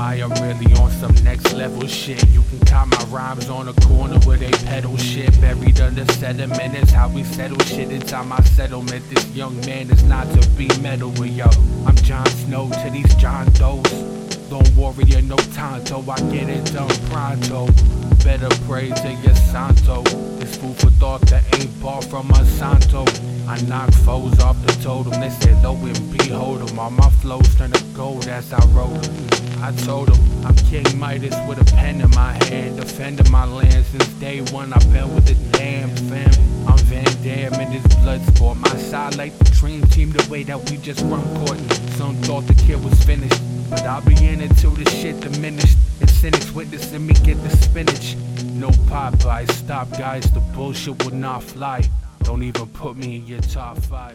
I am really on some next level shit? You can count my rhymes on a corner where they pedal shit. Buried under sediment is how we settle shit. It's on my settlement. This young man is not to be meddled with, yo. I'm Jon Snow to these John Does. Don't worry, no tonto. I get it done pronto. Better pray to your santo. This food for thought that ain't far from Monsanto. I knock foes off the totem. They said, lo and behold All my flows turn to gold as I wrote them. I told them I'm King Midas with a pen in my hand, defending my land since day one. I've been with the damn fam. I'm Van Damme in this blood sport. My side like the dream team, the way that we just run court. Some thought the kid was finished, but I'll be in it till the shit diminished. And cynics witnessing me get the spinach. No Popeye, stop guys, the bullshit will not fly. Don't even put me in your top five.